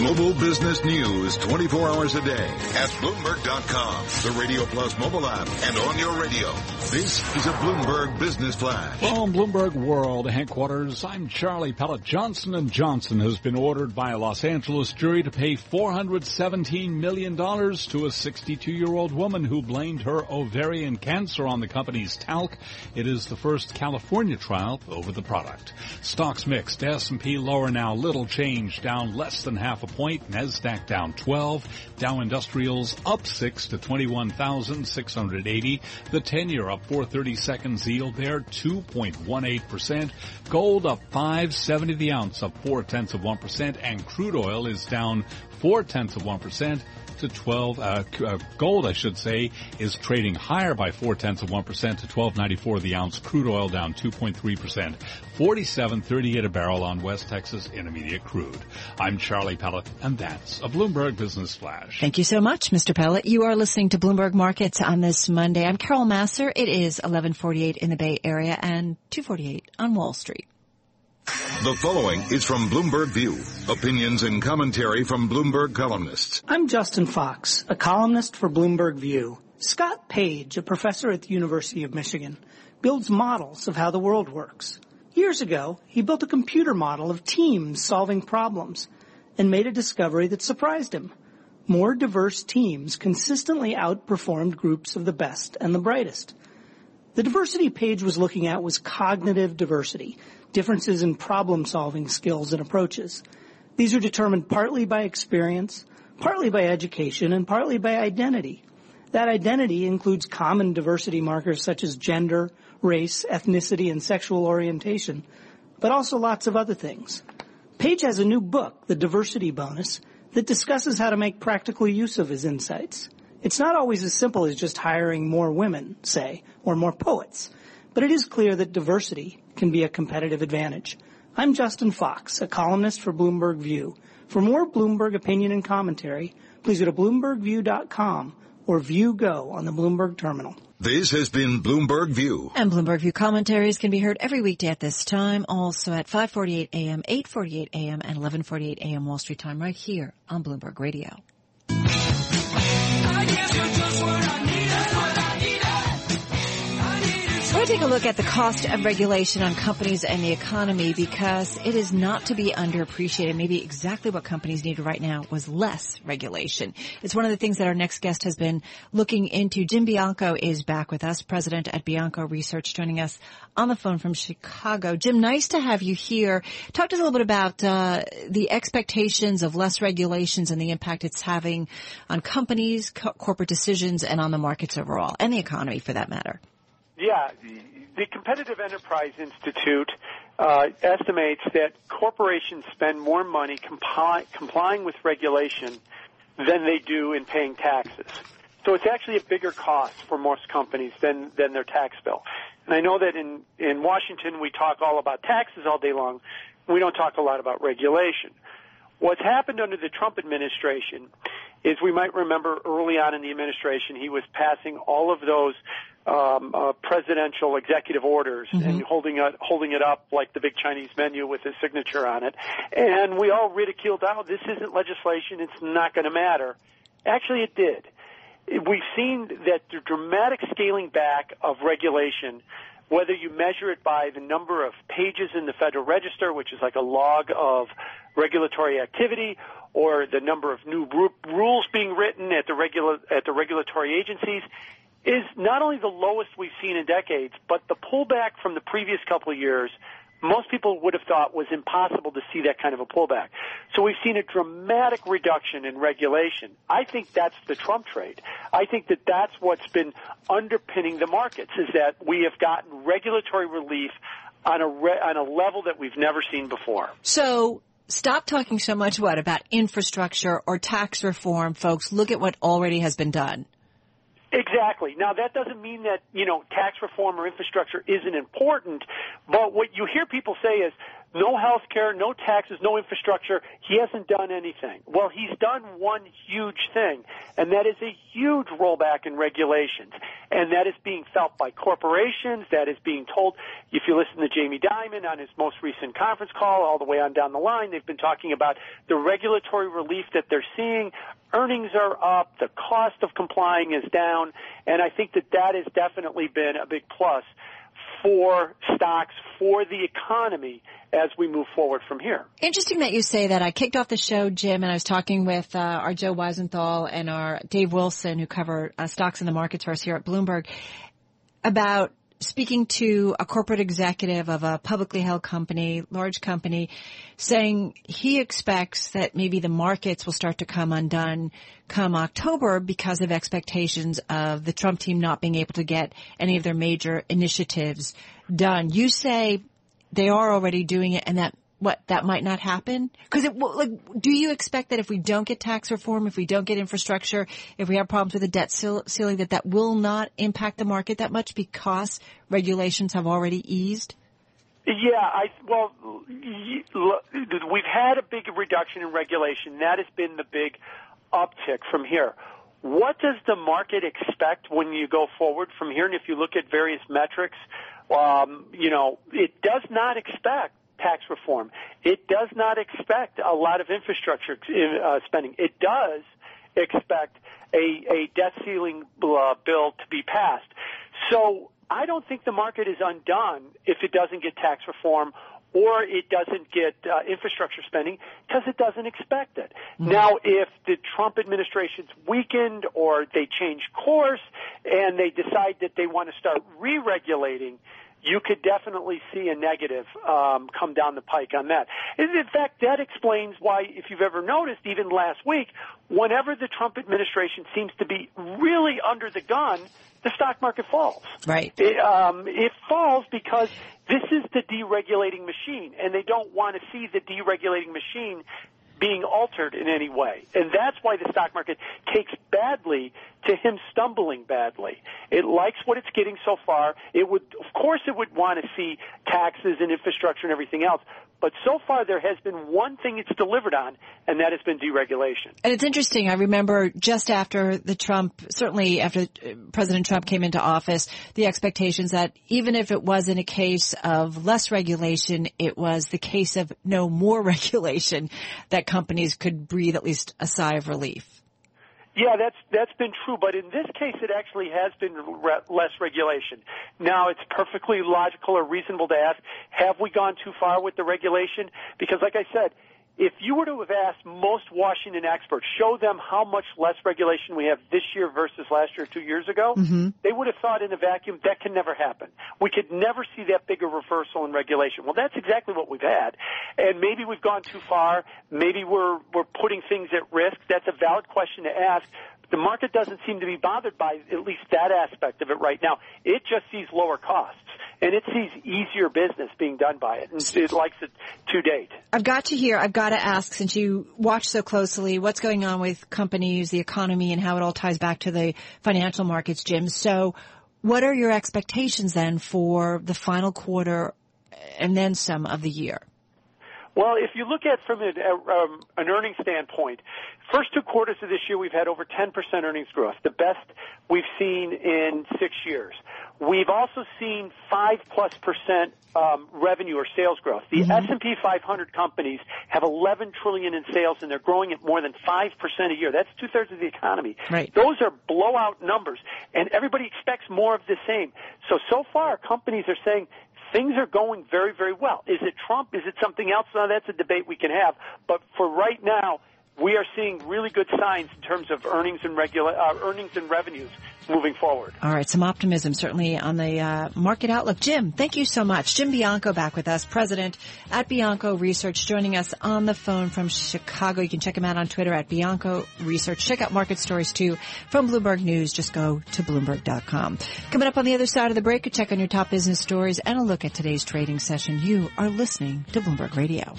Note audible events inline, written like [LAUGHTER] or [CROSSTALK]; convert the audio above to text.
Global business news 24 hours a day at Bloomberg.com, the Radio Plus mobile app, and on your radio. This is a Bloomberg Business Flash. From Bloomberg World headquarters, I'm Charlie Pellet. Johnson & Johnson has been ordered by a Los Angeles jury to pay $417 million to a 62-year-old woman who blamed her ovarian cancer on the company's talc. It is the first California trial over the product. Stocks mixed. S&P lower now. Little change. Down less than half a point. NASDAQ down 12. Dow Industrials up 6 to 21,680. The 10-year up 430 seconds yield there, 2.18%. Gold up 570 the ounce, up 4 tenths of 1%. And crude oil is down 4 tenths of 1% to 12, uh, uh, gold, I should say, is trading higher by four tenths of 1% to 12.94 the ounce. Crude oil down 2.3%. 47.38 a barrel on West Texas Intermediate crude. I'm Charlie Pellet, and that's a Bloomberg Business Flash. Thank you so much, Mr. Pellet. You are listening to Bloomberg Markets on this Monday. I'm Carol Massar. It is 1148 in the Bay Area and 248 on Wall Street. The following is from Bloomberg View. Opinions and commentary from Bloomberg columnists. I'm Justin Fox, a columnist for Bloomberg View. Scott Page, a professor at the University of Michigan, builds models of how the world works. Years ago, he built a computer model of teams solving problems and made a discovery that surprised him. More diverse teams consistently outperformed groups of the best and the brightest. The diversity Page was looking at was cognitive diversity, differences in problem solving skills and approaches. These are determined partly by experience, partly by education, and partly by identity. That identity includes common diversity markers such as gender, race, ethnicity, and sexual orientation, but also lots of other things. Page has a new book, The Diversity Bonus, that discusses how to make practical use of his insights. It's not always as simple as just hiring more women, say, or more poets, but it is clear that diversity can be a competitive advantage. I'm Justin Fox, a columnist for Bloomberg View. For more Bloomberg opinion and commentary, please go to bloombergview.com or View Go on the Bloomberg terminal. This has been Bloomberg View. And Bloomberg View commentaries can be heard every weekday at this time, also at 5:48 a.m., 8:48 a.m., and 11:48 a.m. Wall Street time, right here on Bloomberg Radio you just what I need. We're going to take a look at the cost of regulation on companies and the economy because it is not to be underappreciated. Maybe exactly what companies need right now was less regulation. It's one of the things that our next guest has been looking into. Jim Bianco is back with us, president at Bianco Research, joining us on the phone from Chicago. Jim, nice to have you here. Talk to us a little bit about uh, the expectations of less regulations and the impact it's having on companies, co- corporate decisions, and on the markets overall, and the economy for that matter. Yeah, the Competitive Enterprise Institute uh, estimates that corporations spend more money comply, complying with regulation than they do in paying taxes. So it's actually a bigger cost for most companies than than their tax bill. And I know that in in Washington we talk all about taxes all day long. We don't talk a lot about regulation. What's happened under the Trump administration is we might remember early on in the administration he was passing all of those um, uh, presidential executive orders mm-hmm. and holding it holding it up like the big Chinese menu with his signature on it, and we all ridiculed, "Oh, this isn't legislation; it's not going to matter." Actually, it did. We've seen that the dramatic scaling back of regulation whether you measure it by the number of pages in the Federal Register, which is like a log of regulatory activity, or the number of new rules being written at the regula- at the regulatory agencies, is not only the lowest we've seen in decades, but the pullback from the previous couple of years most people would have thought was impossible to see that kind of a pullback. So we've seen a dramatic reduction in regulation. I think that's the Trump trade. I think that that's what's been underpinning the markets is that we have gotten regulatory relief on a re- on a level that we've never seen before. So stop talking so much what about infrastructure or tax reform, folks. Look at what already has been done. Exactly. Now that doesn't mean that, you know, tax reform or infrastructure isn't important, but what you hear people say is no health care, no taxes, no infrastructure. He hasn't done anything. Well, he's done one huge thing, and that is a huge rollback in regulations. And that is being felt by corporations. That is being told, if you listen to Jamie Dimon on his most recent conference call, all the way on down the line, they've been talking about the regulatory relief that they're seeing. Earnings are up. The cost of complying is down. And I think that that has definitely been a big plus for stocks, for the economy as we move forward from here. Interesting that you say that. I kicked off the show, Jim, and I was talking with uh, our Joe Weisenthal and our Dave Wilson, who cover uh, stocks in the markets for us here at Bloomberg, about speaking to a corporate executive of a publicly held company, large company, saying he expects that maybe the markets will start to come undone come October because of expectations of the Trump team not being able to get any of their major initiatives done. You say they are already doing it and that what that might not happen? Because like, do you expect that if we don't get tax reform, if we don't get infrastructure, if we have problems with the debt ceiling, that that will not impact the market that much because regulations have already eased? Yeah, I well, we've had a big reduction in regulation. That has been the big uptick from here. What does the market expect when you go forward from here? And if you look at various metrics, um, you know, it does not expect tax reform. It does not expect a lot of infrastructure uh, spending. It does expect a, a debt ceiling uh, bill to be passed. So I don't think the market is undone if it doesn't get tax reform or it doesn't get uh, infrastructure spending because it doesn't expect it. Mm-hmm. Now, if the Trump administration's weakened or they change course and they decide that they want to start re-regulating, you could definitely see a negative um, come down the pike on that. in fact, that explains why, if you've ever noticed, even last week, whenever the Trump administration seems to be really under the gun, the stock market falls. Right. It, um, it falls because this is the deregulating machine, and they don't want to see the deregulating machine being altered in any way. And that's why the stock market takes badly to him stumbling badly. It likes what it's getting so far. It would, of course, it would want to see taxes and infrastructure and everything else. But so far, there has been one thing it's delivered on, and that has been deregulation. And it's interesting. I remember just after the Trump, certainly after uh, President Trump came into office, the expectations that even if it wasn't a case of less regulation, it was the case of no more [LAUGHS] regulation that companies could breathe at least a sigh of relief. Yeah, that's that's been true, but in this case, it actually has been re- less regulation. Now, it's perfectly logical or reasonable to ask: Have we gone too far with the regulation? Because, like I said, if you were to have asked most Washington experts, show them how much less regulation we have this year versus last year, two years ago, mm-hmm. they would have thought in a vacuum that can never happen. We could never see that big a reversal in regulation. Well, that's exactly what we've had, and maybe we've gone too far. Maybe we're we're putting things at risk. That's a valid question to ask. The market doesn't seem to be bothered by at least that aspect of it right now. It just sees lower costs and it sees easier business being done by it, and it likes it to date. I've got to hear, I've got to ask, since you watch so closely, what's going on with companies, the economy, and how it all ties back to the financial markets, Jim. So, what are your expectations then for the final quarter and then some of the year? Well, if you look at from an, um, an earnings standpoint, first two quarters of this year we've had over 10% earnings growth, the best we've seen in six years. We've also seen five plus percent um, revenue or sales growth. The mm-hmm. S&P 500 companies have 11 trillion in sales, and they're growing at more than five percent a year. That's two thirds of the economy. Right. Those are blowout numbers, and everybody expects more of the same. So so far, companies are saying things are going very, very well. Is it Trump? Is it something else? Now that's a debate we can have. But for right now, we are seeing really good signs in terms of earnings and regula- uh, earnings and revenues moving forward. All right, some optimism certainly on the uh, market outlook. Jim, thank you so much. Jim Bianco back with us, president at Bianco Research, joining us on the phone from Chicago. You can check him out on Twitter at Bianco Research. Check out market stories too from Bloomberg News. Just go to Bloomberg.com. Coming up on the other side of the break, a check on your top business stories and a look at today's trading session. You are listening to Bloomberg Radio.